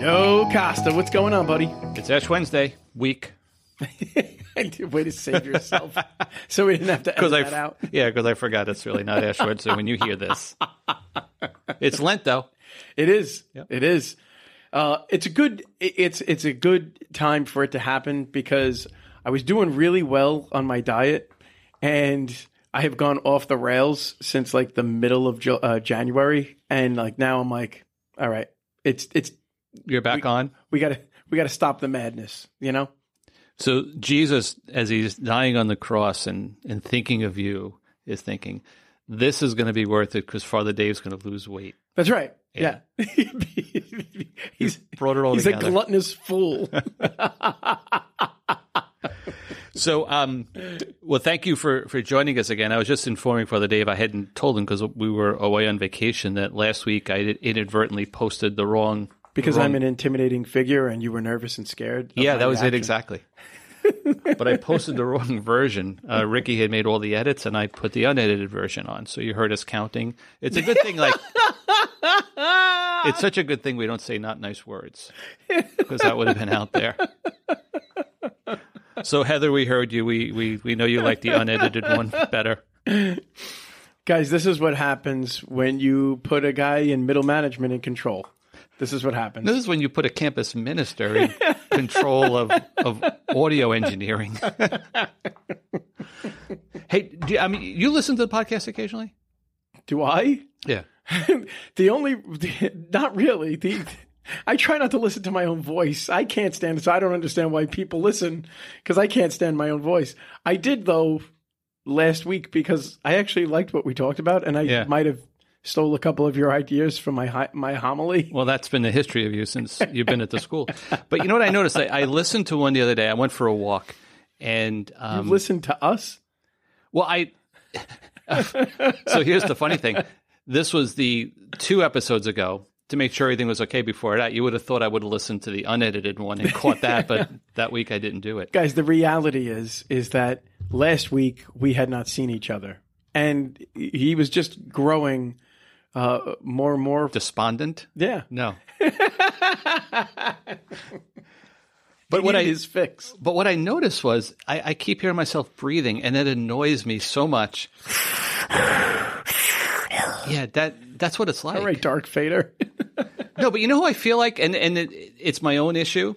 Yo, Costa, what's going on, buddy? It's Ash Wednesday week. Way to save yourself, so we didn't have to edit I, that out. yeah, because I forgot it's really not Ash Wednesday when you hear this. It's Lent though. It is. Yep. It is. Uh, it's a good. It's it's a good time for it to happen because I was doing really well on my diet, and I have gone off the rails since like the middle of uh, January, and like now I'm like, all right, it's it's You're back on. we gotta we gotta stop the madness, you know. So Jesus, as he's dying on the cross and and thinking of you, is thinking, "This is going to be worth it because Father Dave's going to lose weight." That's right. Yeah, Yeah. he's Brought it all he's a gluttonous fool. So, um, well, thank you for, for joining us again. I was just informing Father Dave. I hadn't told him because we were away on vacation that last week I inadvertently posted the wrong. Because wrong- I'm an intimidating figure and you were nervous and scared. Yeah, that was it exactly. but I posted the wrong version. Uh, Ricky had made all the edits, and I put the unedited version on. So you heard us counting. It's a good thing. Like it's such a good thing we don't say not nice words because that would have been out there. So Heather, we heard you. We we we know you like the unedited one better. Guys, this is what happens when you put a guy in middle management in control. This is what happens. This is when you put a campus minister in control of, of audio engineering. hey, do you, I mean, you listen to the podcast occasionally? Do I? Yeah. the only, not really. The, I try not to listen to my own voice. I can't stand it, so I don't understand why people listen because I can't stand my own voice. I did though last week because I actually liked what we talked about, and I Yeah. might have stole a couple of your ideas from my my homily. Well, that's been the history of you since you've been at the school. But you know what I noticed? I, I listened to one the other day. I went for a walk, and um, Listen to us. well, I. so here's the funny thing. This was the two episodes ago. To make sure everything was okay before that, you would have thought I would have listened to the unedited one and caught that, but that week I didn't do it. guys the reality is is that last week we had not seen each other and he was just growing uh more and more Despondent? yeah No. but what I- his fix But what I noticed was I, I keep hearing myself breathing, and it annoys me so much. yeah, that that's what it's like. all right Darth Vader No, but you know who I feel like, and and it, it's my own issue,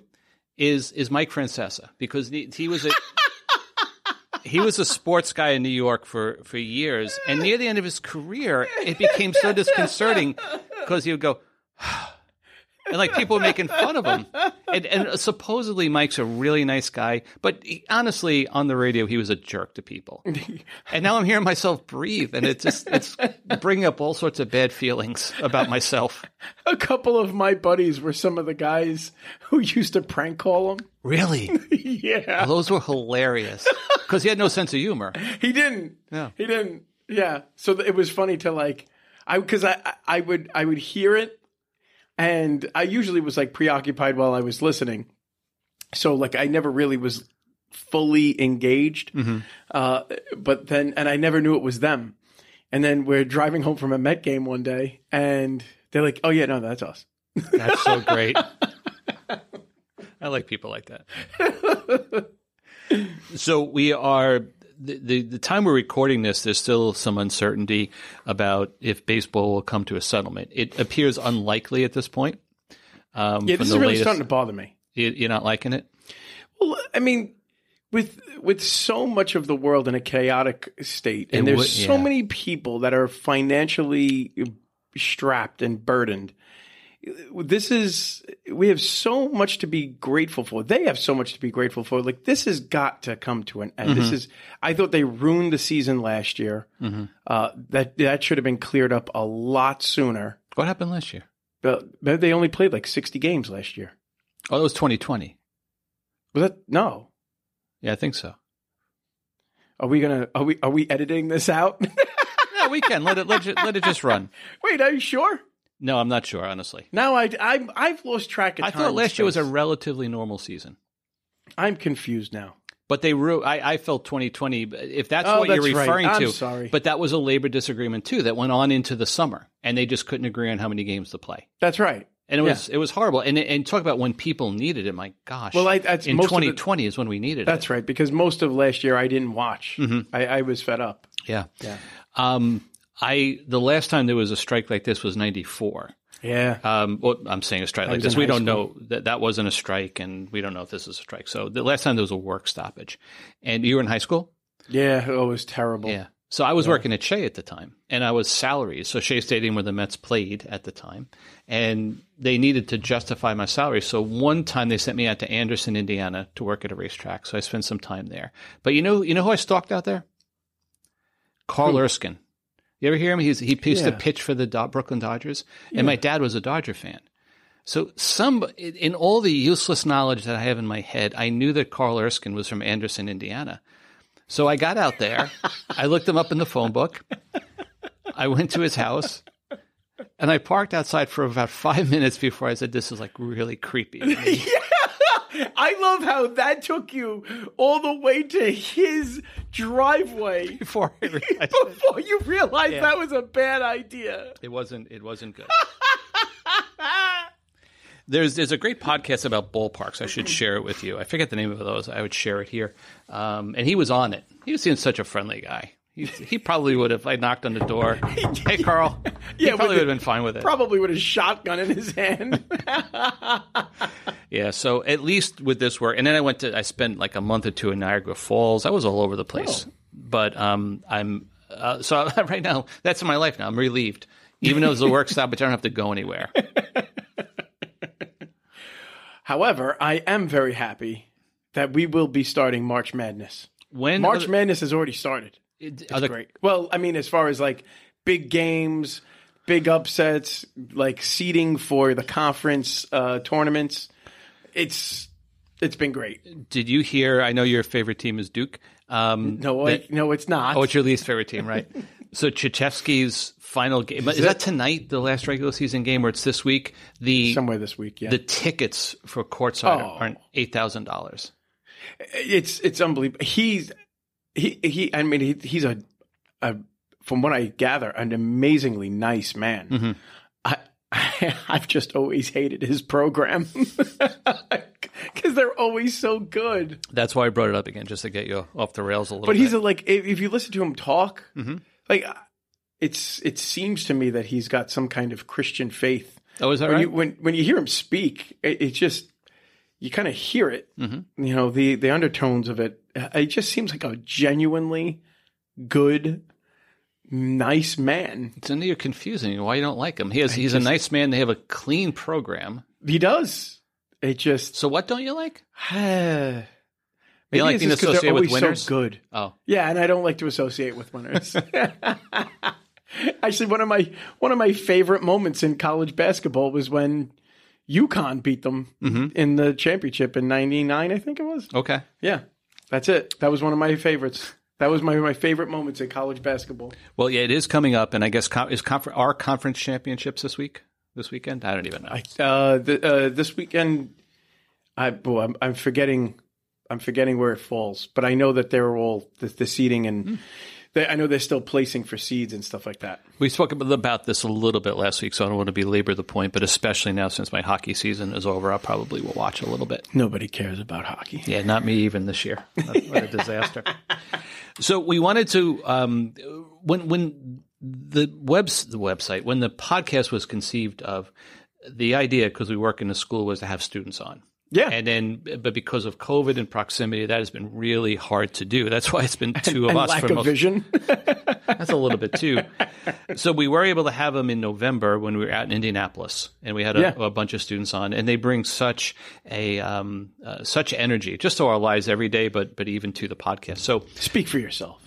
is is Mike Francesa because he, he was a he was a sports guy in New York for for years, and near the end of his career, it became so disconcerting because he would go. And like people were making fun of him, and, and supposedly Mike's a really nice guy, but he, honestly, on the radio, he was a jerk to people. And now I'm hearing myself breathe, and it's just it's bringing up all sorts of bad feelings about myself. a couple of my buddies were some of the guys who used to prank call him Really? yeah Those were hilarious because he had no sense of humor. he didn't Yeah. he didn't yeah so it was funny to like i because I i would i would hear it and i usually was like preoccupied while i was listening so like i never really was fully engaged uh but then and i never knew it was them and then we're driving home from a met game one day and they're like oh yeah no that's us That's so great. I like people like that. so we are the, the the time we're recording this. There's still some uncertainty about if baseball will come to a settlement. It appears unlikely at this point. Um, yeah this is really latest- starting to bother me You, you're not liking it. Well, I mean, with with so much of the world in a chaotic state, and It there's would- so many people that are financially strapped and burdened. This is we have so much to be grateful for. They have so much to be grateful for. Like this has got to come to an end. This Mm-hmm. is. I thought they ruined the season last year. Uh, that that should have been cleared up a lot sooner. What happened last year? But they only played like 60 games last year. Oh, it was 2020. Was that no? Yeah, I think so. Are we gonna are we are we editing this out? no, we can let it let it, let it just run. Wait, are you sure? No, I'm not sure, honestly. Now I, I I've lost track of I time I thought last year was a relatively normal season. I'm confused now. But they ru- I, I felt 2020. If that's Oh, what you're that's right. referring I'm to, sorry. But that was a labor disagreement too that went on into the summer, and they just couldn't agree on how many games to play. That's right. And it was it was horrible. And and talk about when people needed it. My gosh. Well, I- that's in most of the- 2020 is when we needed it. That's right, because most of last year I didn't watch. I, I was fed up. Yeah. Yeah. Um, I the last time there was a strike like this was '94. Yeah. Um, well, I'm saying a strike like this. We don't know that that wasn't a strike, and we don't know if this is a strike. So the last time there was a work stoppage, and you were in high school. yeah. Oh, it was terrible. Yeah. So I was working at Shea at the time, and I was salary. So Shea Stadium, where the Mets played at the time, and they needed to justify my salary. So one time they sent me out to Anderson, Indiana, to work at a racetrack. So I spent some time there. But you know, you know who I stalked out there? Carl Erskine. You ever hear him? He's, he used to Yeah. pitch for the Do- Brooklyn Dodgers, and my dad was a Dodger fan. So some in all the useless knowledge that I have in my head, I knew that Carl Erskine was from Anderson, Indiana. So I got out there. I looked him up in the phone book. I went to his house. And I parked outside for about five minutes before I said, This is like really creepy. I love how that took you all the way to his driveway before I realized it, before you realized that was a bad idea. it wasn't it wasn't good. There's there's a great podcast about ballparks. I should share it with you. I forget the name of those. I would share it here. Um, and he was on it. He was seeing such a friendly guy. He, he probably would have. I knocked on the door. Hey, Carl. he Yeah, probably would have been fine with it. Probably with a shotgun in his hand. Yeah, so at least with this work, and then I went to I spent like a month or two in Niagara Falls. I was all over the place, but um, I'm uh, so right now that's my life now. I'm relieved, even though it's a work stop, but I don't have to go anywhere. However, I am very happy that we will be starting March Madness. When March the- Madness has already started. Are the- Great. Well, I mean, as far as like big games, big upsets, like seeding for the conference uh, tournaments, it's it's been great. did you hear? I know your favorite team is Duke. Um, No, that- I, no, it's not. oh, it's your least favorite team, right? so Krzyzewski's final game is, that tonight? The last regular season game, or it's this week? The somewhere this week. Yeah, the tickets for courtside Oh. are eight thousand dollars. it's it's unbelievable. He's he he. I mean, he, he's a, a from what I gather, an amazingly nice man. Mm-hmm. I, I I've just always hated his program because they're always so good. That's why I brought it up again, just to get you off the rails a little. Bit. But bit. he's a, like, if, if you listen to him talk, Mm-hmm. like it's it seems to me that he's got some kind of Christian faith. oh, is that When right? you when when you hear him speak, it, it just you kind of hear it. Mm-hmm. You know the the undertones of it. It just seems like a genuinely good, nice man. It's you're confusing why you don't like him. He has, he's just- a nice man. They have a clean program. He does. It just So what don't you like? maybe You like being just 'cause they're associated with winners? So good. Oh, Yeah, and I don't like to associate with winners. Actually, one of my one of my favorite moments in college basketball was when UConn beat them Mm-hmm. in the championship in '99. I think it was. okay. Yeah, that's it. That was one of my favorites. That was my my favorite moments in college basketball. Well, yeah, it is coming up, and I guess is confer- our conference championships this week, this weekend. I don't even know. I, uh, the, uh, this weekend, I boy, I'm, I'm forgetting, I'm forgetting where it falls, but I know that they're all the, the seeding and they, I know they're still placing for seeds and stuff like that. we spoke about this a little bit last week, so I don't want to belabor the point, but especially now since my hockey season is over, I probably will watch a little bit. Nobody cares about hockey. Yeah, not me even this year. What a disaster. so we wanted to um, when when the webs the website when the podcast was conceived of, the idea because we work in a school was to have students on. Yeah. And then, but because of COVID and proximity, that has been really hard to do. That's why it's been two of and us lack for of most. vision. That's a little bit too. So we were able to have them in November when we were out in Indianapolis, and we had a, Yeah. a bunch of students on, and they bring such a um, uh, such energy just to our lives every day, but but even to the podcast. So Speak for yourself.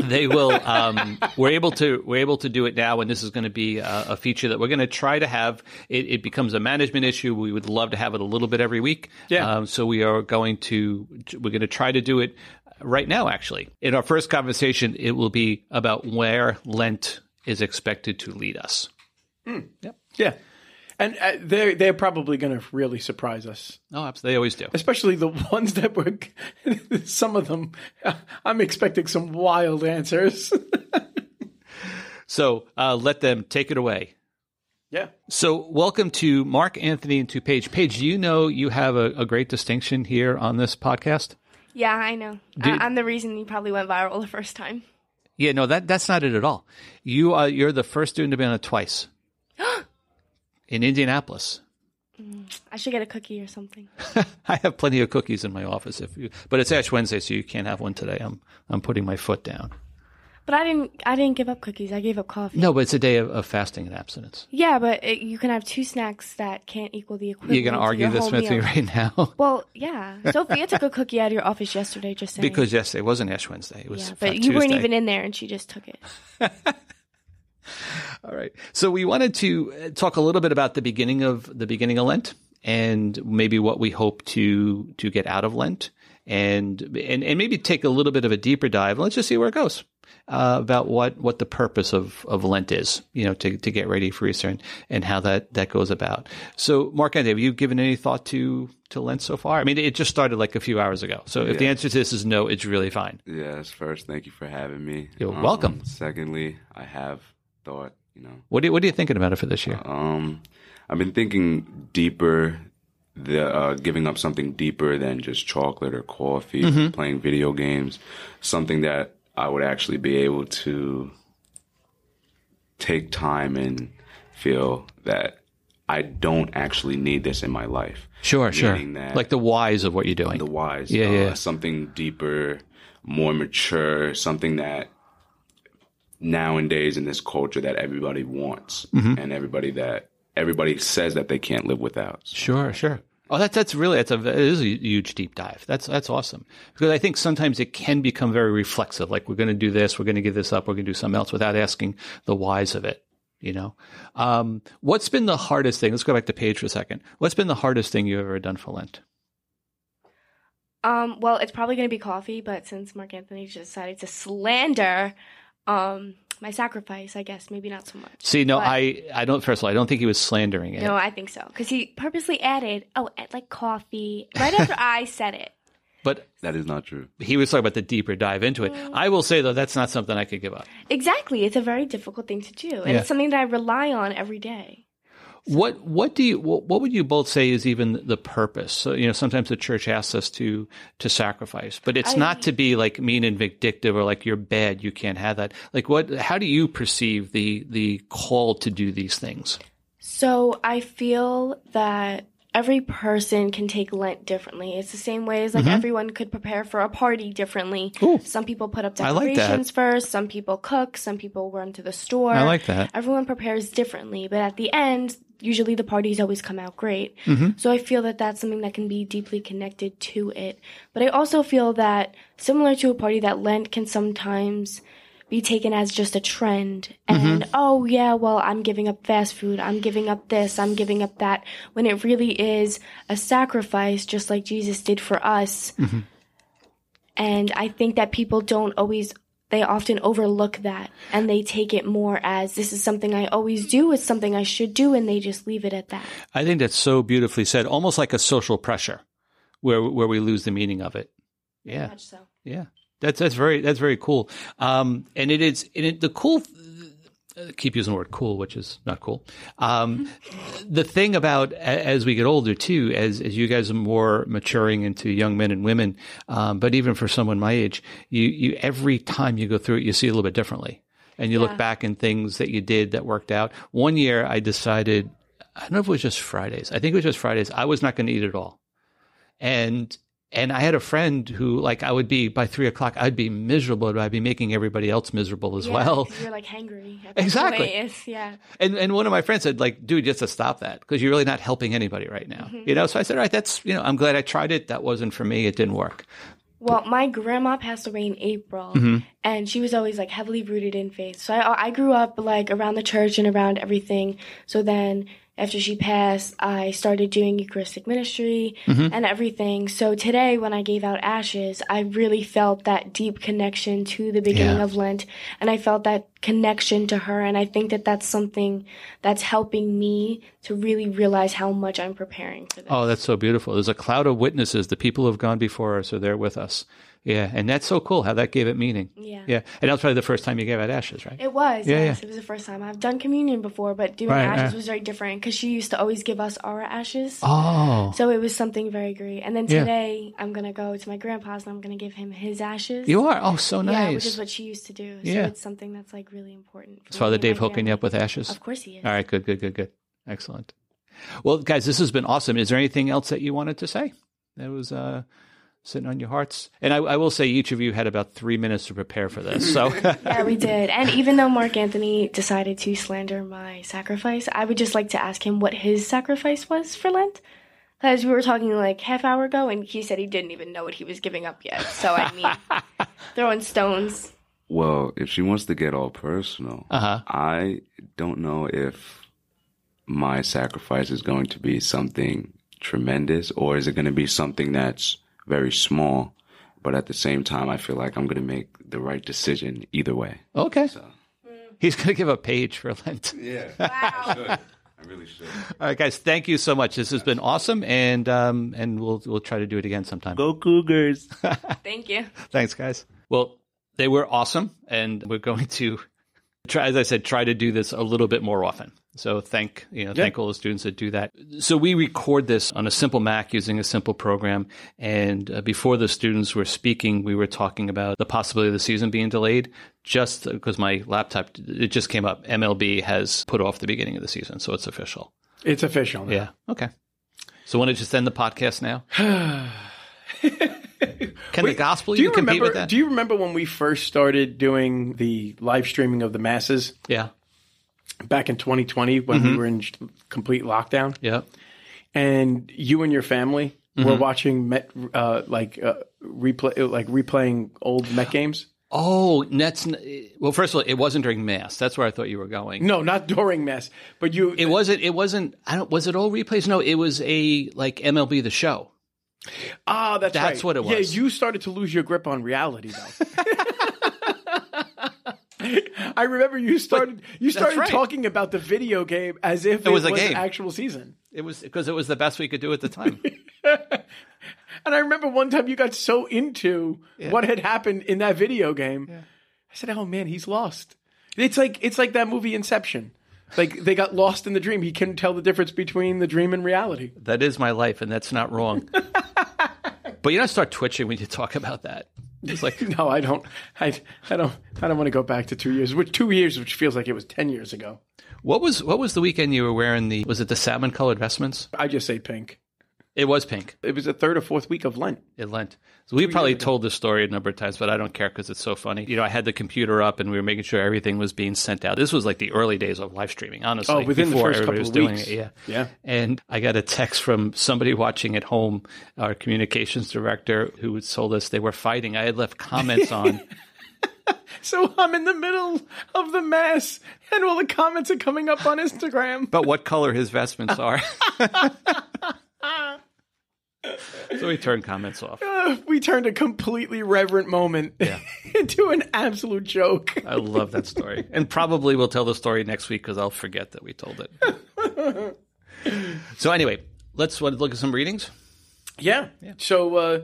They will. Um, we're able to we're able to do it now, and this is going to be a, a feature that we're going to try to have. It, it becomes a management issue. We would love to have it a little bit every week. Yeah. Um, so we are going to we're going to try to do it right now. Actually, in our first conversation, it will be about where Lent is expected to lead us. Yeah. Yeah. And uh, they're, they're probably going to really surprise us, Oh, absolutely. They always do. especially the ones that were, some of them, I'm expecting some wild answers. So uh, let them take it away. Yeah. So, welcome to Mark Anthony and to Paige. Paige, do you know you have a, a great distinction here on this podcast? Yeah, I know. Dude. I- I'm the reason you probably went viral the first time. Yeah, no, that that's not it at all. You are you're the first student to be on it twice in Indianapolis. Mm, I should get a cookie or something. I have plenty of cookies in my office if you, but it's Ash Wednesday, so you can't have one today. I'm I'm putting my foot down. But I didn't. I didn't give up cookies. I gave up coffee. No, but it's a day of, of fasting and abstinence. Yeah, but it, you can have two snacks that can't equal the equivalent. You're going to argue this with me right now Well, yeah. Sophia took a cookie out of your office yesterday. Just saying. because yesterday wasn't Ash Wednesday. It was yeah, but you weren't even in there, and she just took it. All right. So we wanted to uh, talk a little bit about the beginning of the beginning of Lent and maybe what we hope to to get out of Lent and and, and maybe take a little bit of a deeper dive. Let's just see where it goes. Uh, about what, what the purpose of, of Lent is, you know, to, to get ready for Easter and, and how that, that goes about. So, Mark Anthony, have you given any thought to, to Lent so far? I mean, it just started like a few hours ago. So if the answer to this is no, it's really fine. Yes, first, thank you for having me. Um, You're welcome. Secondly, I have thought, you know, What, do, what are you thinking about it for this year? um, I've been thinking deeper, the uh, giving up something deeper than just chocolate or coffee, Mm-hmm. playing video games, something that I would actually be able to take time and feel that I don't actually need this in my life. Sure, sure. Like the whys of what you're doing. the wise. Yeah, uh, yeah. Something deeper, more mature, something that nowadays in this culture that everybody wants Mm-hmm. and everybody that everybody says that they can't live without. Sure, sure. Oh, that's that's really that's a it is a huge deep dive. That's that's awesome because I think sometimes it can become very reflexive. Like we're going to do this, we're going to give this up, we're going to do something else without asking the whys of it. You know, um, what's been the hardest thing? Let's go back to Paige for a second. What's been the hardest thing you've ever done for Lent? Um, well, it's probably going to be coffee, but since Mark Anthony just decided to slander um, my sacrifice, I guess maybe not so much. See, no, But- I I don't. First of all, I don't think he was slandering it. No, I think so. Because he purposely added, oh, add like coffee, right after I said it. But That is not true. he was talking about the deeper dive into it. I will say though, that's not something I could give up. Exactly. It's a very difficult thing to do. And Yeah. it's something that I rely on every day. What what do you what, what would you both say is even the purpose? So you know, sometimes the church asks us to to sacrifice, but it's I- not to be like mean and vindictive or like you're bad, you can't have that. Like what? How do you perceive the the call to do these things? So I feel that every person can take Lent differently. It's the same way as like everyone could prepare for a party differently. Mm-hmm. Ooh. Some people put up I like decorations first, some people cook, some people run to the store. I like that. Everyone prepares differently, but at the end, usually the parties always come out great. Mm-hmm. So I feel that that's something that can be deeply connected to it. But I also feel that similar to a party that Lent can sometimes be taken as just a trend and oh yeah well i'm giving up fast food i'm giving up this i'm giving up that when it really is a sacrifice just like jesus did for us and i think that people don't always they often overlook that and they take it more as this is something i always do it's something i should do and they just leave it at that I think that's so beautifully said, almost like a social pressure, where where we lose the meaning of it. Yeah. much so Yeah, that's that's very that's very cool. Um, and it is and it, the cool. Keep using the word cool, which is not cool. Um, the thing about as we get older too, as as you guys are more maturing into young men and women, um, but even for someone my age, you you every time you go through it, you see it a little bit differently, and you Yeah. look back in things that you did that worked out. One year, I decided, I don't know if it was just Fridays. I think it was just Fridays. I was not going to eat at all and and I had a friend who like I would be by three o'clock I'd be miserable but I'd be making everybody else miserable as Yeah, well you're like hangry Exactly. yeah and and one of my friends said like dude just to stop that because you're really not helping anybody right now Mm-hmm. you know so I said all right that's you know I'm glad I tried it that wasn't for me it didn't work Well, my grandma passed away in April, Mm-hmm. and she was always like heavily rooted in faith. So I, I grew up like around the church and around everything. So then after she passed, I started doing Eucharistic ministry Mm-hmm. and everything. So today, when I gave out ashes, I really felt that deep connection to the beginning Yeah. of Lent, and I felt that connection to her. And I think that that's something that's helping me to really realize how much I'm preparing for this. Oh, that's so beautiful. There's a cloud of witnesses. The people who have gone before us are there with us. Yeah, and that's so cool how that gave it meaning. Yeah. Yeah, and that was probably the first time you gave out ashes, right? It was, Yeah, yes. yeah. It was the first time. I've done communion before, but doing Right, ashes yeah. was very different because she used to always give us our ashes. Oh, So it was something very great. And then Yeah. today, I'm going to go to my grandpa's and I'm going to give him his ashes. you are. Oh, so nice. Yeah, which is what she used to do. So Yeah. it's something that's like really important. For Is Father me and my Dave hooking you up with ashes? Of course he is. All right, good, good, good, good. Excellent. Well, guys, this has been awesome. Is there anything else that you wanted to say that was uh, sitting on your hearts? And I, I will say each of you had about three minutes to prepare for this. So, Yeah, we did. And even though Mark Anthony decided to slander my sacrifice, I would just like to ask him what his sacrifice was for Lent. Because we were talking like half hour ago, and he said he didn't even know what he was giving up yet. So I mean, throwing stones. Well, if she wants to get all personal, uh huh. I don't know if my sacrifice is going to be something tremendous or is it going to be something that's very small. But at the same time, I feel like I'm going to make the right decision either way. Okay. So. He's going to give a Paige for Lent. Yeah. Wow. I really should. All right, guys. Thank you so much. This has been awesome, and um, and we'll we'll try to do it again sometime. Go Cougars. Thank you. Thanks, guys. Well, they were awesome, and we're going to try, as I said, try to do this a little bit more often. So thank you know thank all the students that do that. So we record this on a simple Mac using a simple program, and uh, before the students were speaking, we were talking about the possibility of the season being delayed. Just because my laptop, it just came up. MLB has put off the beginning of the season, so it's official. It's official. now. Yeah. Okay. So want to just end the podcast now? Can the gospel Do you remember? Do you remember when we first started doing the live streaming of the masses yeah. back in 2020 when Mm-hmm. we were in complete lockdown, Yeah. and you and your family Mm-hmm. were watching Met, uh, like uh, replay, like replaying old Met games? Oh, that's well. First of all, it wasn't during mass. That's where I thought you were going. No, not during mass, but you. It wasn't. It wasn't. I don't. Was it all replays? No, it was a like MLB the Show. Ah, that's That's right. what it was. Yeah, you started to lose your grip on reality, though. I remember you started. You started right. talking about the video game as if it, was was, a game. an actual season. It was because it was the best we could do at the time. And I remember one time you got so into what had happened in that video game. I said, "Oh man, he's lost." It's like it's like that movie Inception. Like they got lost in the dream. He couldn't tell the difference between the dream and reality. that is my life, and that's not wrong. but you don't start twitching when you talk about that. It's like No, I don't. I I don't. I don't want to go back to two years. Which two years, which feels like it was ten years ago. what was what was the weekend you were wearing the was it the salmon colored vestments? I just say pink. It was pink. It was the third or fourth week of Lent. It Lent. So we probably told this story a number of times, but I don't care because it's so funny. You know, I had the computer up and we were making sure everything was being sent out. This was like the early days of live streaming, honestly. Oh, within the first everybody couple was of doing weeks. it. Yeah. Yeah. And I got a text from somebody watching at home, our communications director, who told us they were fighting. I had left comments on. So I'm in the middle of the mess, and all the comments are coming up on Instagram. But what color his vestments are. so we turned comments off. Uh, we turned a completely reverent moment into an absolute joke. I love that story. And probably we'll tell the story next week because I'll forget that we told it. so, anyway, let's what, look at some readings. Yeah. So uh,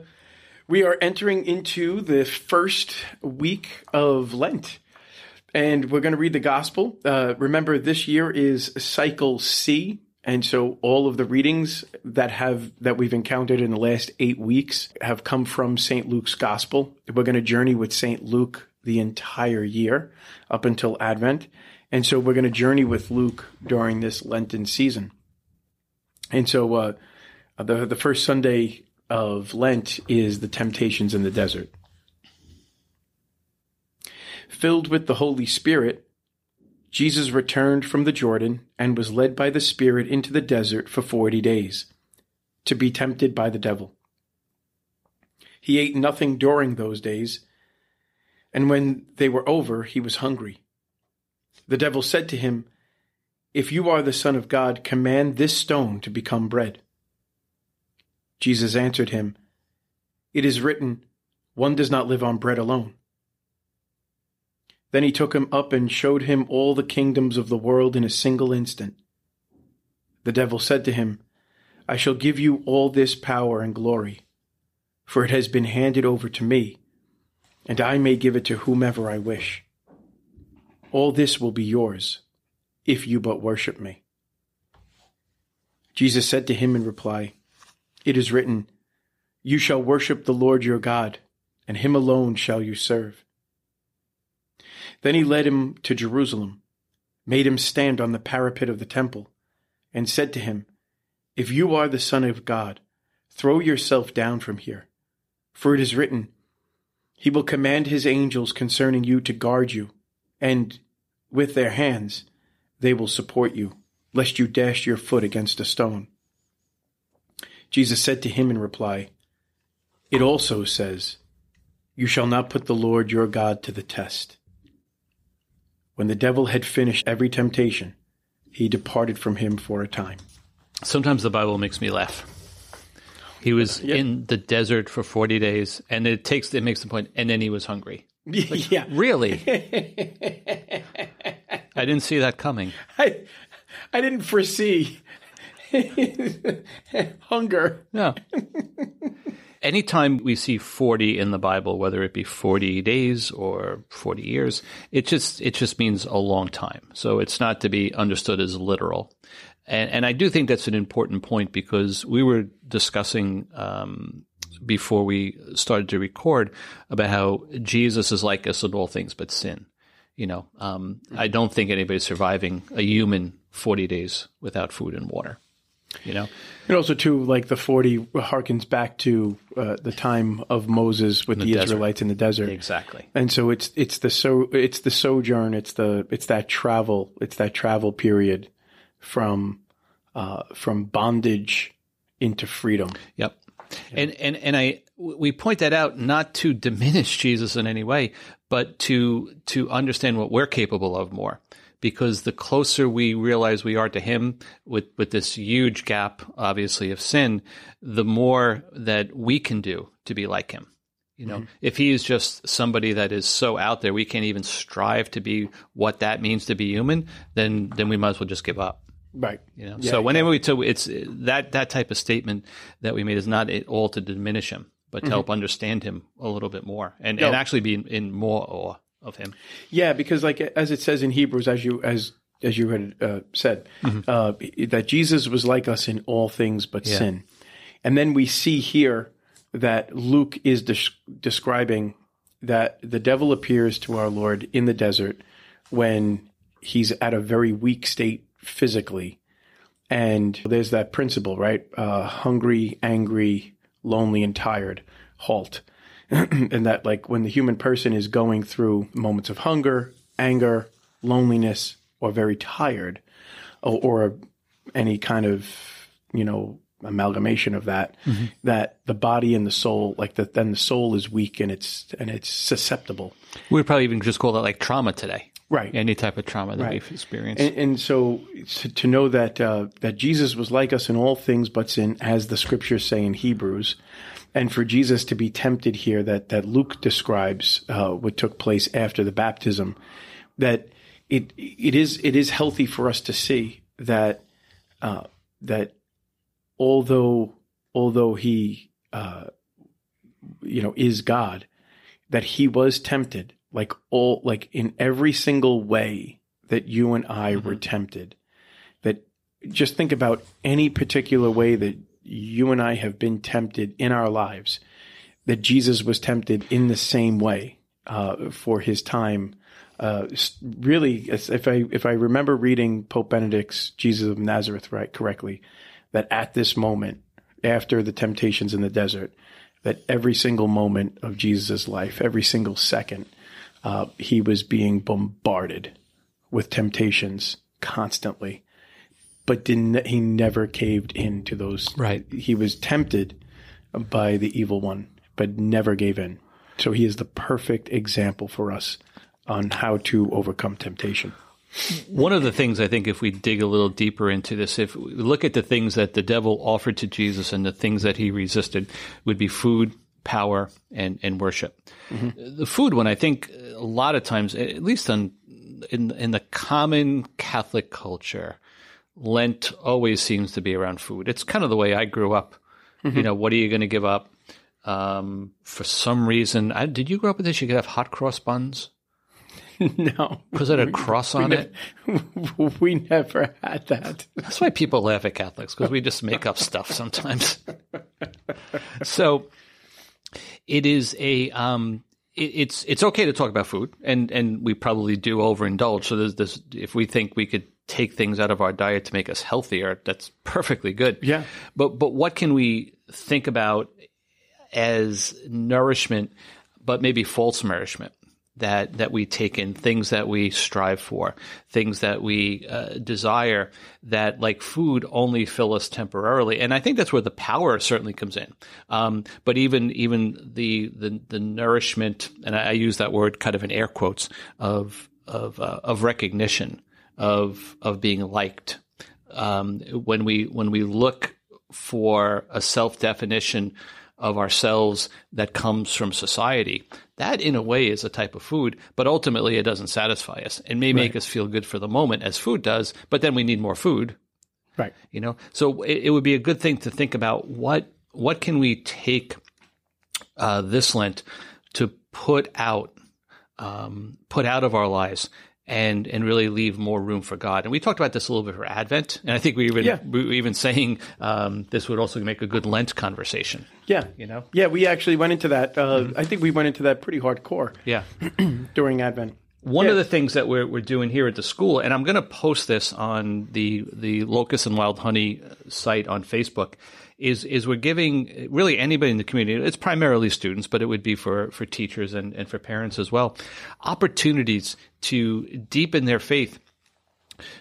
we are entering into the first week of Lent. And we're going to read the gospel. Uh, remember, this year is cycle C. And so all of the readings that have that we've encountered in the last eight weeks have come from St. Luke's gospel. We're going to journey with St. Luke the entire year up until Advent. And so we're going to journey with Luke during this Lenten season. And so uh, the the first Sunday of Lent is the temptations in the desert. Filled with the Holy Spirit, Jesus returned from the Jordan and was led by the Spirit into the desert for forty days to be tempted by the devil. He ate nothing during those days, and when they were over, he was hungry. The devil said to him, If you are the Son of God, command this stone to become bread. Jesus answered him, It is written, One does not live on bread alone. Then he took him up and showed him all the kingdoms of the world in a single instant. The devil said to him, I shall give you all this power and glory, for it has been handed over to me, and I may give it to whomever I wish. All this will be yours, if you but worship me. Jesus said to him in reply, It is written, You shall worship the Lord your God, and him alone shall you serve. Then he led him to Jerusalem, made him stand on the parapet of the temple, and said to him, If you are the Son of God, throw yourself down from here. For it is written, He will command His angels concerning you to guard you, and with their hands they will support you, lest you dash your foot against a stone. Jesus said to him in reply, It also says, You shall not put the Lord your God to the test. When the devil had finished every temptation, he departed from him for a time. Sometimes the Bible makes me laugh. He was in the desert for 40 days, and it takes it makes the point, and then he was hungry. yeah. Really? I didn't see that coming. I, I didn't foresee hunger. No. Anytime we see 40 in the Bible, whether it be 40 days or 40 years, it just it just means a long time. So it's not to be understood as literal. And, and I do think that's an important point because we were discussing um, before we started to record about how Jesus is like us in all things but sin. You know, um, I don't think anybody's surviving a human 40 days without food and water. You know, And also, too, like the 40 harkens back to uh, the time of Moses with the, desert. Israelites in the desert. exactly. And so it's it's the so it's the sojourn, it's the it's that travel, it's that travel period from uh, from bondage into freedom. Yep. And and and I we point that out not to diminish Jesus in any way, but to to understand what we're capable of more. Because the closer we realize we are to Him, with with this huge gap, obviously of sin, the more that we can do to be like Him. You know, mm-hmm. if He is just somebody that is so out there, we can't even strive to be what that means to be human. Then then we might as well just give up. Right. You know, Yeah, so whenever we so it's that that type of statement that we made is not at all to diminish him, but to mm-hmm. help understand him a little bit more and, and actually be in, in more awe of him. Yeah, because like as it says in Hebrews, as you as as you had uh, said, uh, that Jesus was like us in all things but sin, and then we see here that Luke is des- describing that the devil appears to our Lord in the desert when he's at a very weak state physically, and there's that principle, right? Uh, hungry, angry, lonely, and tired. Halt. and that like when the human person is going through moments of hunger, anger, loneliness, or very tired, or, or any kind of you know amalgamation of that, that the body and the soul, like that, then the soul is weak and it's and it's susceptible. We'd probably even just call that like trauma today. Right. Any type of trauma that Right. we've experienced. And, and so to, to know that uh, that Jesus was like us in all things but sin, as the scriptures say in Hebrews, and for Jesus to be tempted here, that that Luke describes uh, what took place after the baptism, that it it is it is healthy for us to see that uh, that although although he uh, you know is God, that he was tempted like all like in every single way that you and I were tempted. That just think about any particular way that you and I have been tempted in our lives. That Jesus was tempted in the same way uh, for his time. Uh, really, if I if I remember reading Pope Benedict's Jesus of Nazareth right correctly, that at this moment, after the temptations in the desert, that every single moment of Jesus' life, every single second, uh, he was being bombarded with temptations constantly, but didn't he never caved into those. Right. He was tempted by the evil one, but never gave in. So he is the perfect example for us on how to overcome temptation. One of the things I think, if we dig a little deeper into this, if we look at the things that the devil offered to Jesus and the things that he resisted, would be food, power, and and worship. Mm-hmm. The food one, I think, a lot of times, at least on in in the common Catholic culture, Lent always seems to be around food. It's kind of the way I grew up. You know, what are you going to give up? Um, for some reason, I, did you grow up with this? You could have hot cross buns. no, Was it a cross on it? we never had that. That's why people laugh at Catholics because we just make up stuff sometimes. so it is a um, it, it's it's okay to talk about food, and and we probably do overindulge. So there's this if we think we could take things out of our diet to make us healthier, that's perfectly good. Yeah. But but what can we think about as nourishment, but maybe false nourishment? that that we take in, things that we strive for, things that we uh, desire, that like food only fill us temporarily, and I think that's where the power certainly comes in. Um, but even even the the, the nourishment, and I, use that word kind of in air quotes of of uh, of recognition, of of being liked. Um, when we when we look for a self definition of ourselves that comes from society. That, in a way, is a type of food, but ultimately it doesn't satisfy us. It may make right. us feel good for the moment, as food does, but then we need more food. Right. You know, so it, it would be a good thing to think about what what can we take uh, this Lent to put out, um, put out of our lives and and really leave more room for God. And we talked about this a little bit for Advent, and I think we even yeah. we were even saying um, this would also make a good Lent conversation. Yeah, you know. Yeah, we actually went into that. Uh, mm-hmm. I think we went into that pretty hardcore. Yeah, during Advent. One yeah. of the things that we're we're doing here at the school, and I'm going to post this on the the Locust and Wild Honey site on Facebook, is is we're giving really anybody in the community. It's primarily students, but it would be for for teachers and and for parents as well, opportunities to deepen their faith.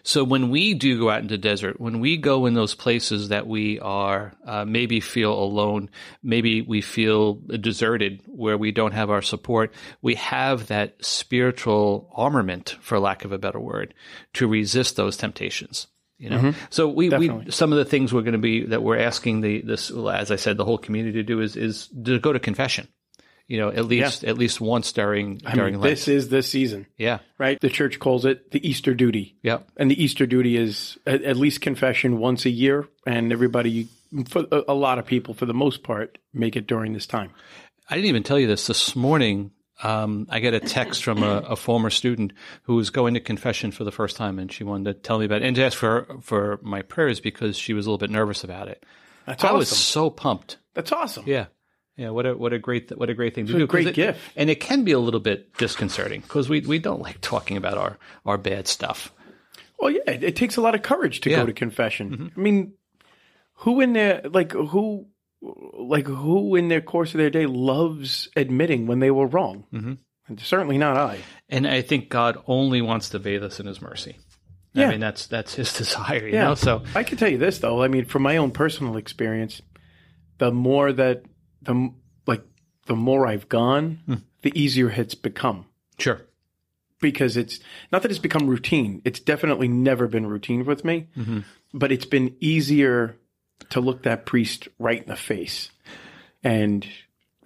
So when we do go out into the desert, when we go in those places that we are uh, maybe feel alone, maybe we feel deserted, where we don't have our support, we have that spiritual armament, for lack of a better word, to resist those temptations. You know, mm-hmm. so we, we some of the things we're going to be that we're asking the this as I said the whole community to do is is to go to confession you know, at least yeah. at least once during I during mean, This is the season. Yeah. Right? The church calls it the Easter duty. Yeah. And the Easter duty is at, at least confession once a year and everybody for a lot of people for the most part make it during this time. I didn't even tell you this this morning. Um, I get a text from a, a, former student who was going to confession for the first time, and she wanted to tell me about it and to ask for for my prayers because she was a little bit nervous about it. That's I awesome. was so pumped. That's awesome. Yeah, yeah, what a what a great what a great thing it's to do. great it, gift, and it can be a little bit disconcerting because we we don't like talking about our our bad stuff. Well, yeah, it, it takes a lot of courage to yeah. go to confession. Mm-hmm. I mean, who in there like who like who in their course of their day loves admitting when they were wrong? Mm-hmm. And certainly not I. And I think God only wants to bathe us in His mercy. Yeah. I mean, that's that's His desire. You yeah. know, so I can tell you this though. I mean, from my own personal experience, the more that the like the more I've gone, mm. the easier it's become. Sure. Because it's not that it's become routine. It's definitely never been routine with me, mm-hmm. but it's been easier to look that priest right in the face and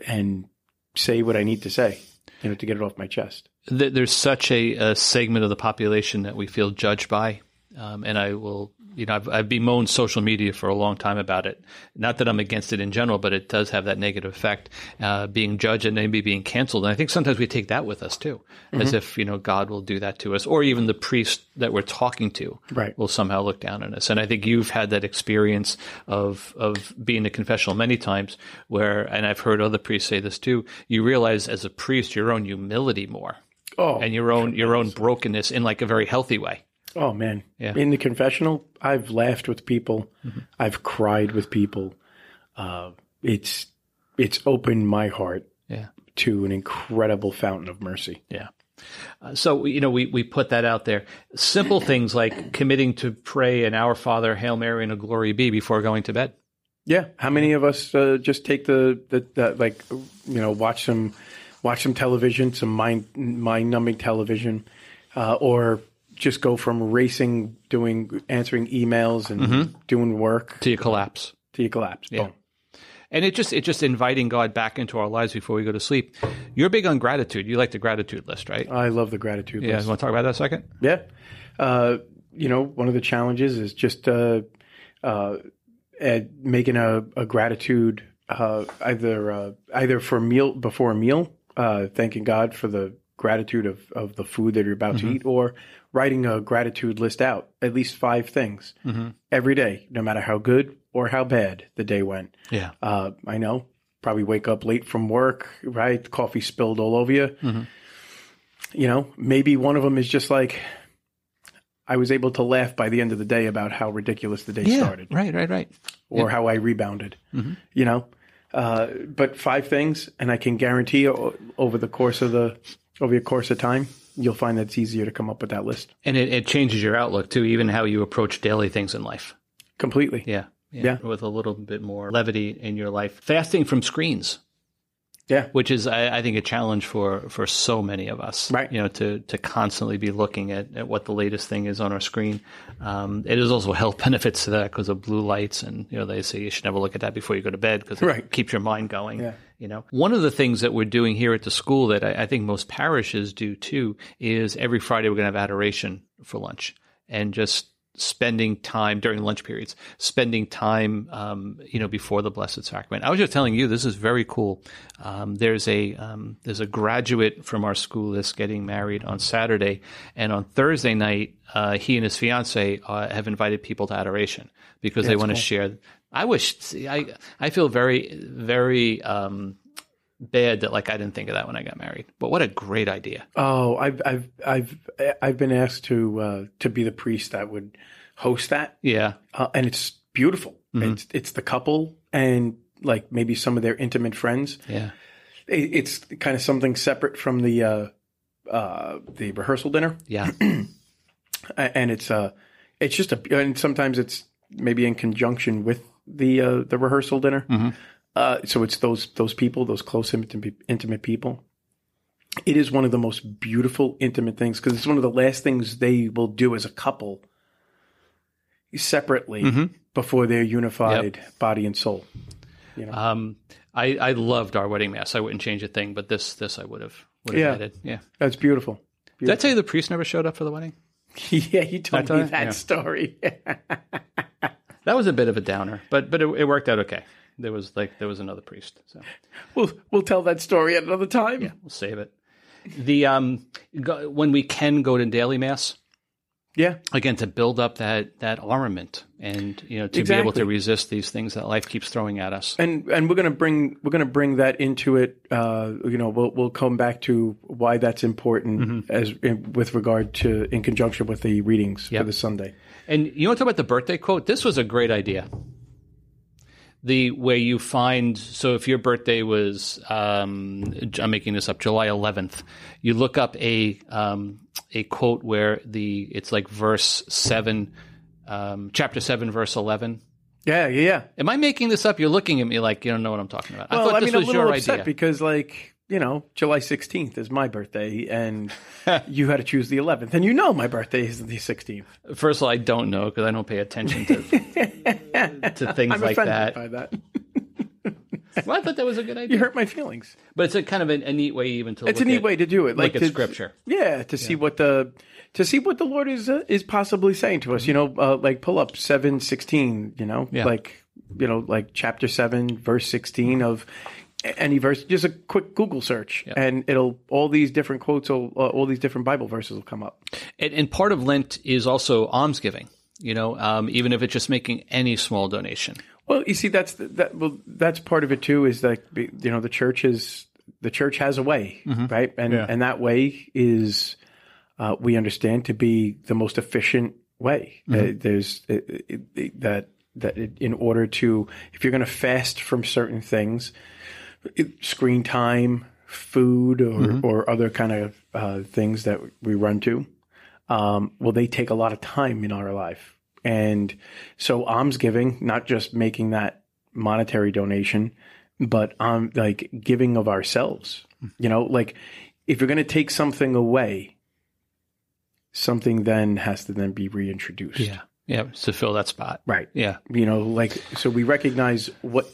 and say what I need to say, you know, to get it off my chest. There's such a, a segment of the population that we feel judged by, um, and I will you know, I've, I've bemoaned social media for a long time about it. Not that I'm against it in general, but it does have that negative effect, uh, being judged and maybe being canceled. And I think sometimes we take that with us too, mm-hmm. as if, you know, God will do that to us, or even the priest that we're talking to right. will somehow look down on us. And I think you've had that experience of, of being a confessional many times where, and I've heard other priests say this too, you realize as a priest your own humility more. Oh, and your own, your own brokenness in like a very healthy way. Oh man, yeah. In the confessional, I've laughed with people. Mm-hmm. I've cried with people. Uh, it's it's opened my heart yeah. to an incredible fountain of mercy. Yeah. Uh, so you know we we put that out there. Simple things like committing to pray an Our Father, Hail Mary, and a Glory Be before going to bed. Yeah. How many of us uh, just take the, the, the like you know watch some watch some television, some mind mind numbing television, uh, or just go from racing, doing answering emails and mm-hmm. doing work to you collapse. To you collapse. Yeah. Boom. and it just it just inviting God back into our lives before we go to sleep. You're big on gratitude. You like the gratitude list, right? I love the gratitude yeah, list. you want to talk about that a second? Yeah. Uh, you know, one of the challenges is just uh, uh, making a, a gratitude uh, either uh, either for meal before a meal, uh, thanking God for the gratitude of, of the food that you're about to eat, or writing a gratitude list out, at least five things every day, no matter how good or how bad the day went. Yeah. Uh, I know. Probably wake up late from work, right? Coffee spilled all over you. You know, maybe one of them is just like, I was able to laugh by the end of the day about how ridiculous the day started Right, right, right. or how I rebounded. You know, uh, but five things, and I can guarantee over the course of the over the course of time, you'll find that it's easier to come up with that list And it, it changes your outlook too, even how you approach daily things in life. completely. Yeah. Yeah. With a little bit more levity in your life. Fasting from screens. Yeah. which is I, I think a challenge for for so many of us Right. you know to to constantly be looking at, at what the latest thing is on our screen um, it is also health benefits to that because of blue lights and you know they say you should never look at that before you go to bed because it Right. keeps your mind going Yeah. You know one of the things that we're doing here at the school that I, I think most parishes do too is every friday we're going to have adoration for lunch and just spending time during lunch periods, spending time, um, you know, before the Blessed Sacrament. I was just telling you, this is very cool. Um, there's a um, there's a graduate from our school that's getting married on Saturday, and on Thursday night, uh, he and his fiance uh, have invited people to adoration because they want to share. I wish see, I I feel very very. Um, Bad that like I didn't think of that when I got married, but what a great idea! Oh, I've I've I've I've been asked to uh, to be the priest that would host that, Yeah, uh, and it's beautiful. It's it's the couple and like maybe some of their intimate friends. yeah, It, it's kind of something separate from the uh, uh, the rehearsal dinner, yeah, and it's uh it's just a and sometimes it's maybe in conjunction with the uh, the rehearsal dinner. Uh, so it's those those people, those close intimate intimate people. It is one of the most beautiful intimate things because it's one of the last things they will do as a couple separately before they're unified body and soul. Um, I, I loved our wedding mass. I wouldn't change a thing, but this this I would have would have Yeah. added. Yeah. That's beautiful. Did I tell you the priest never showed up for the wedding? yeah, you told me you? that Yeah. story. That was a bit of a downer, but but it, it worked out okay. There was like there was another priest, so we'll we'll tell that story at another time. we'll save it. The um go, when we can go to daily mass Yeah. again to build up that that armament and you know to be able to resist these things that life keeps throwing at us. and and we're gonna bring we're gonna bring that into it. Uh, you know, we'll we'll come back to why that's important Mm-hmm. as in, with regard to in conjunction with the readings for the Sunday. And you want to talk about the birthday quote? This was a great idea. The where you find so if your birthday was um, I'm making this up July 11th, you look up a um, a quote where the it's like verse seven, um, chapter seven, verse 11. Yeah, yeah, yeah. Am I making this up? You're looking at me like you don't know what I'm talking about. I Well, thought I, this mean, was I'm a little your upset idea. because, like, you know, July 16th is my birthday, and you had to choose the 11th, and you know my birthday is the 16th. First of all, I don't know because I don't pay attention to to things I'm like that. by that. Well, I thought that was a good idea. You hurt my feelings. But it's a kind of a, a neat way even to It's a neat at, way to do it, like look at to, scripture. Yeah, to see what the to see what the Lord is uh, is possibly saying to us. You know, uh, like pull up seven sixteen. You know, Yeah. like you know, like chapter seven, verse sixteen of any verse. Just a quick Google search, and it'll all these different quotes, will, uh, all these different Bible verses will come up. And, and part of Lent is also almsgiving. You know, um, even if it's just making any small donation. Well, you see, that's the, that. Well, that's part of it too. Is that you know the church is the church has a way, right? And and that way is uh, we understand to be the most efficient way. Uh, there's uh, it, it, that that in order to if you're going to fast from certain things, it, screen time, food, or or other kind of uh, things that we run to, um, well, they take a lot of time in our life. And so almsgiving, not just making that monetary donation, but um, like giving of ourselves. You know, like if you're going to take something away, something then has to then be reintroduced. Yeah. Yeah. To fill that spot. Right. Yeah. You know, like so we recognize what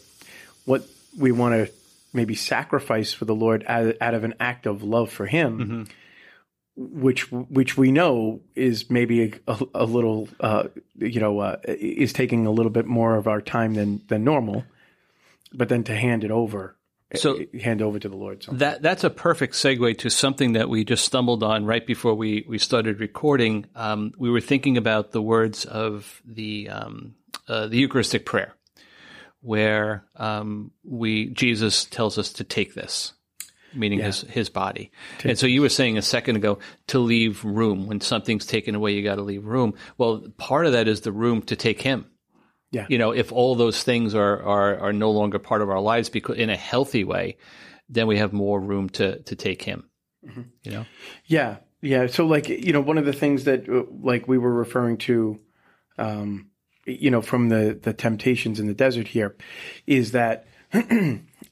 what we want to maybe sacrifice for the Lord out, out of an act of love for Him, which which we know is maybe a, a little, uh, you know, uh, is taking a little bit more of our time than than normal. But then to hand it over, So- hand over to the Lord. So. That that's a perfect segue to something that we just stumbled on right before we we started recording. Um, we were thinking about the words of the um, uh, the Eucharistic prayer, where um, we Jesus tells us to take this, meaning his his body. and so you were saying a second ago to leave room when something's taken away, you got to leave room. Well, part of that is the room to take Him. Yeah. You know, if all those things are are are no longer part of our lives, because in a healthy way, then we have more room to to take Him. You know. Yeah, yeah. So, like, you know, one of the things that, uh, like, we were referring to, um, you know, from the the temptations in the desert here, is that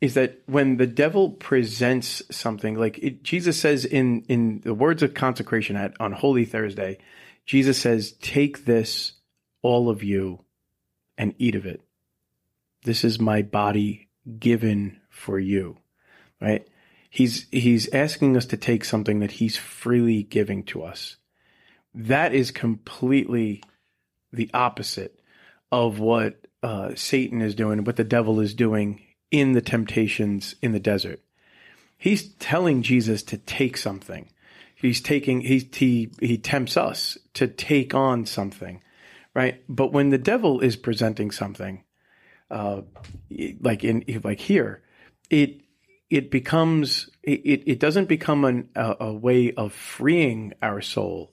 is that when the devil presents something like it, Jesus says in in the words of consecration at on Holy Thursday, Jesus says, "Take this, all of you, and eat of it. This is my body given for you." Right? He's he's asking us to take something that he's freely giving to us. That is completely the opposite of what uh, Satan is doing, what the devil is doing in the temptations in the desert. He's telling Jesus to take something. He's taking he he he tempts us to take on something, right? But when the devil is presenting something, uh, like in like here, it it becomes it, it doesn't become an, a, a way of freeing our soul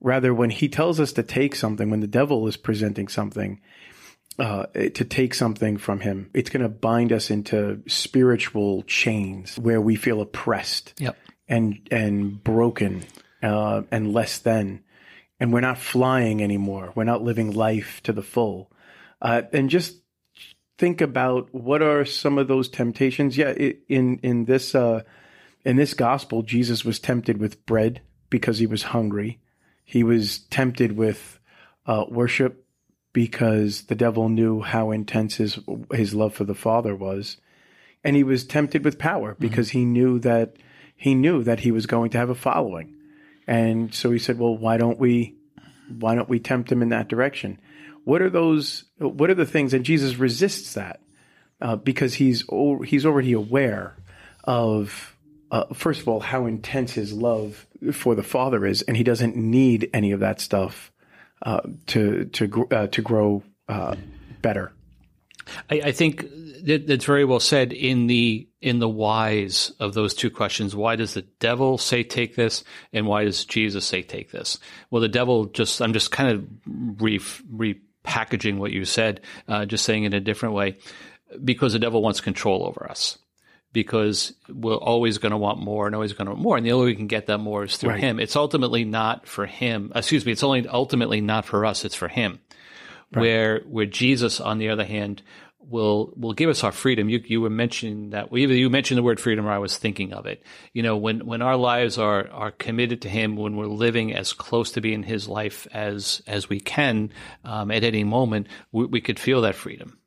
rather when he tells us to take something when the devil is presenting something uh, to take something from him it's going to bind us into spiritual chains where we feel oppressed Yep. and and broken uh, and less than and we're not flying anymore we're not living life to the full uh, and just think about what are some of those temptations. Yeah, in in this uh, in this gospel, Jesus was tempted with bread because he was hungry. He was tempted with uh, worship because the devil knew how intense his his love for the Father was, and he was tempted with power because he knew that he knew that he was going to have a following, and so he said, "Well, why don't we why don't we tempt him in that direction?" What are those? What are the things? And Jesus resists that uh, because he's he's already aware of uh, first of all how intense his love for the Father is, and he doesn't need any of that stuff uh, to to uh, to grow uh, better. I, I think that, that's very well said in the in the whys of those two questions. Why does the devil say take this, and why does Jesus say take this? Well, the devil just I'm just kind of re, repackaging what you said, uh, just saying it in a different way, because the devil wants control over us. Because we're always going to want more and always going to want more, and the only way we can get that more is through Right. Him. It's ultimately not for Him. Excuse me. It's only ultimately not for us. It's for Him where where Jesus, on the other hand, will will give us our freedom. You you were mentioning that either you mentioned the word freedom, or I was thinking of it. You know, when when our lives are are committed to Him, when we're living as close to being His life as as we can um, at any moment, we, we could feel that freedom.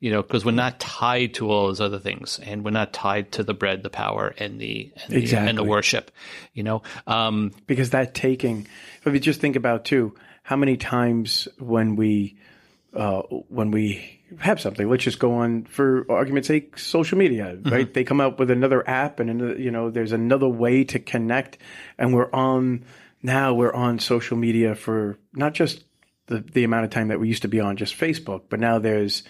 You know, because we're not tied to all those other things, and we're not tied to the bread, the power, and the and, the, and the worship. You know, um, because that taking if you just think about too how many times when we uh, when we have something let's just go on for argument's sake social media right? They come out with another app and another, you know there's another way to connect and we're on now we're on social media for not just the, the amount of time that we used to be on just facebook but now there's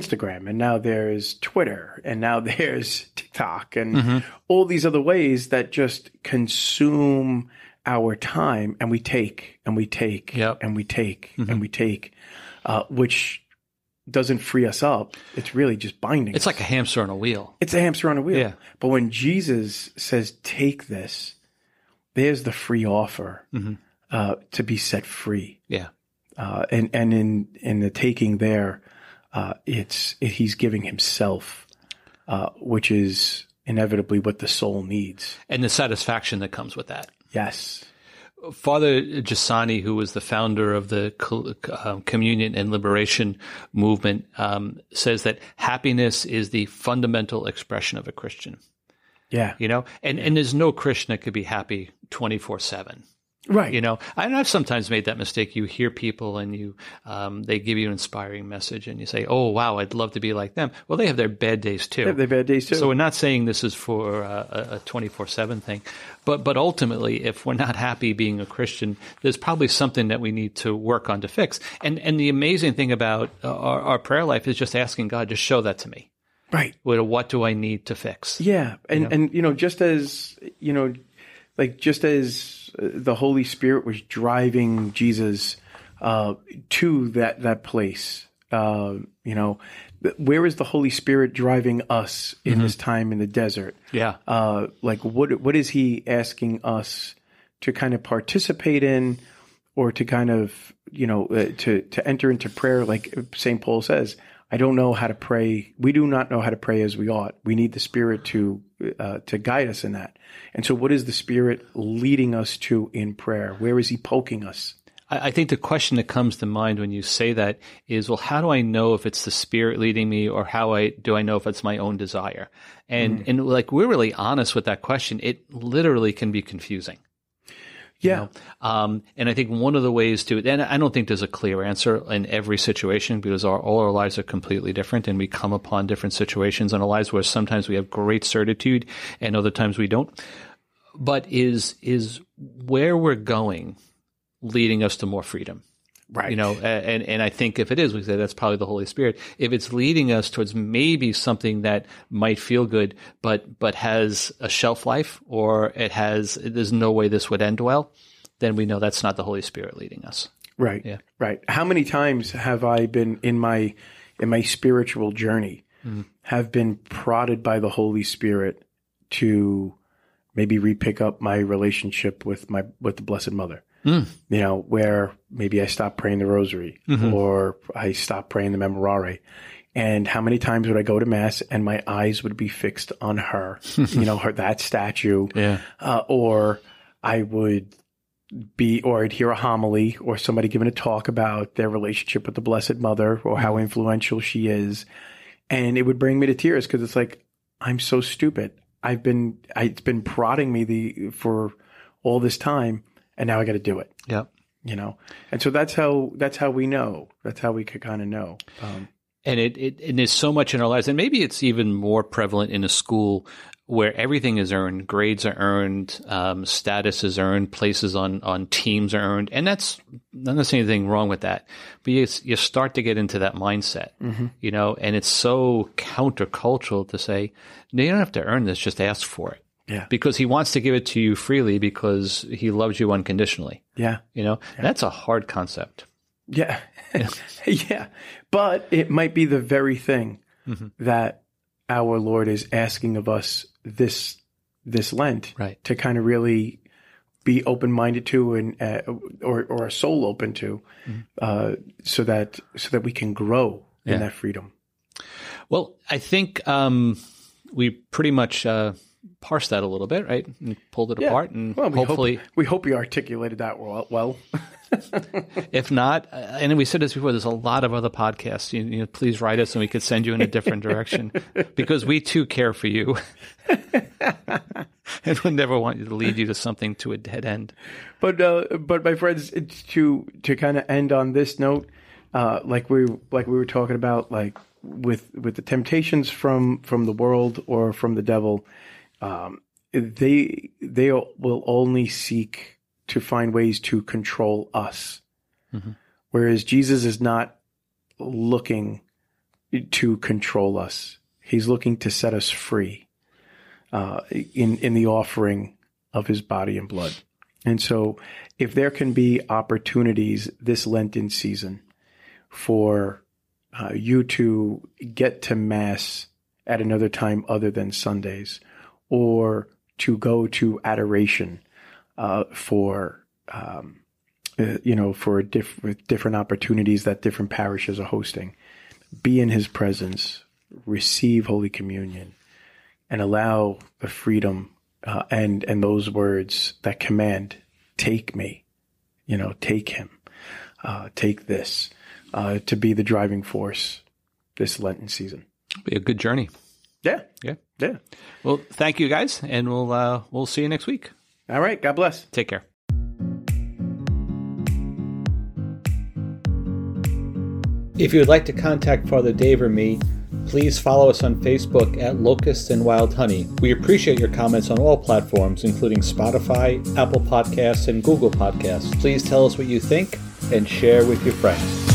Instagram and now there's Twitter and now there's TikTok and all these other ways that just consume our time and we take and we take Yep. and we take and we take, uh, which doesn't free us up. It's really just binding. it's us. like a hamster on a wheel. it's a hamster on a wheel. Yeah. But when Jesus says, "Take this," there's the free offer uh, to be set free Yeah. uh, and and in in the taking there, uh, it's he's giving himself, uh, which is inevitably what the soul needs. and the satisfaction that comes with that. Yes, Father Giussani, who was the founder of the um, Communion and Liberation movement, um, says that happiness is the fundamental expression of a Christian. Yeah. You know, and and there's no Christian that could be happy twenty four seven. Right. You know, and I've sometimes made that mistake. You hear people and you, um, they give you an inspiring message and you say, Oh, wow, I'd love to be like them. Well, they have their bad days too. They have their bad days too. So we're not saying this is for uh, a twenty four seven thing, but but ultimately, if we're not happy being a Christian, there's probably something that we need to work on to fix. And and the amazing thing about our, our prayer life is just asking God, just show that to me. right. What, what do I need to fix? Yeah, and and you know, just as you know, like just as uh, the Holy Spirit was driving Jesus uh, to that that place, uh, you know, where is the Holy Spirit driving us in this time in the desert? Yeah. Uh, like what what is He asking us to kind of participate in, or to kind of you know uh, to to enter into prayer? Like Saint Paul says, I don't know how to pray. We do not know how to pray as we ought. We need the Spirit to uh, to guide us in that. And so, what is the Spirit leading us to in prayer? Where is He poking us? I I think the question that comes to mind when you say that is, well, how do I know if it's the spirit leading me, or how I do I know if it's my own desire? And Mm. and like we're really honest with that question. It literally can be confusing. Yeah, Um, and I think one of the ways to, and I don't think there's a clear answer in every situation because our, all our lives are completely different and we come upon different situations in our lives where sometimes we have great certitude and other times we don't. But is, is where we're going leading us to more freedom? Right. You know, and, and I think if it is, we say that's probably the Holy Spirit. If it's leading us towards maybe something that might feel good, but, but has a shelf life or it has, there's no way this would end well, then we know that's not the Holy Spirit leading us. Right. Yeah. Right. How many times have I been in my in my spiritual journey mm-hmm. have been prodded by the Holy Spirit to maybe repick up my relationship with my with the Blessed Mother. Mm. You know, where maybe I stopped praying the rosary mm-hmm. or I stopped praying the memorare. And how many times would I go to mass and my eyes would be fixed on her, you know, her that statue, Yeah. uh, or I would be, or I'd hear a homily or somebody giving a talk about their relationship with the Blessed Mother or how mm-hmm. influential she is. And it would bring me to tears because it's like, I'm so stupid. I've been, I, it's been prodding me the, for all this time and now I got to do it, Yep. you know? And so that's how, that's how we know. That's how we could kind of know. Um, And it, it and there's so much in our lives, and maybe it's even more prevalent in a school where everything is earned, grades are earned, um, status is earned, places on on teams are earned, and that's not necessarily anything wrong with that. But you you start to get into that mindset, you know, and it's so countercultural to say, no, you don't have to earn this, just ask for it. Yeah. Because he wants to give it to you freely because he loves you unconditionally. yeah. You know, that's a hard concept. Yeah. yeah. But it might be the very thing that our Lord is asking of us this this Lent Right. to kind of really be open minded to and uh, or or a soul open to uh, so that so that we can grow Yeah. in that freedom. Well, I think um, we pretty much uh, parsed that a little bit, right? And pulled it apart, and Well, we hopefully, hope, we hope we articulated that well. well. if not, uh, and we said this before, there's a lot of other podcasts. You, you know, please write us, and we could send you in a different direction because we too care for you, and we never want you to lead you to something to a dead end. But uh, but my friends, it's to to kind of end on this note, uh, like we like we were talking about, like with with the temptations from from the world or from the devil, um, they they will only seek to find ways to control us, whereas Jesus is not looking to control us. He's looking to set us free uh, in in the offering of His body and blood. And so, if there can be opportunities this Lenten season for uh, you to get to Mass at another time other than Sundays, or to go to adoration uh, for, um, uh, you know, for diff- different opportunities that different parishes are hosting, be in His presence, receive Holy Communion, and allow the freedom uh, and and those words that command take me, you know, take him, uh, take this, uh, to be the driving force this Lenten season. Be a good journey. Yeah. Yeah. Yeah. Well, thank you guys, and we'll uh, we'll see you next week. All right. God bless. Take care. If you would like to contact Father Dave or me, please follow us on Facebook at Locusts and Wild Honey. We appreciate your comments on all platforms, including Spotify, Apple Podcasts, and Google Podcasts. Please tell us what you think and share with your friends.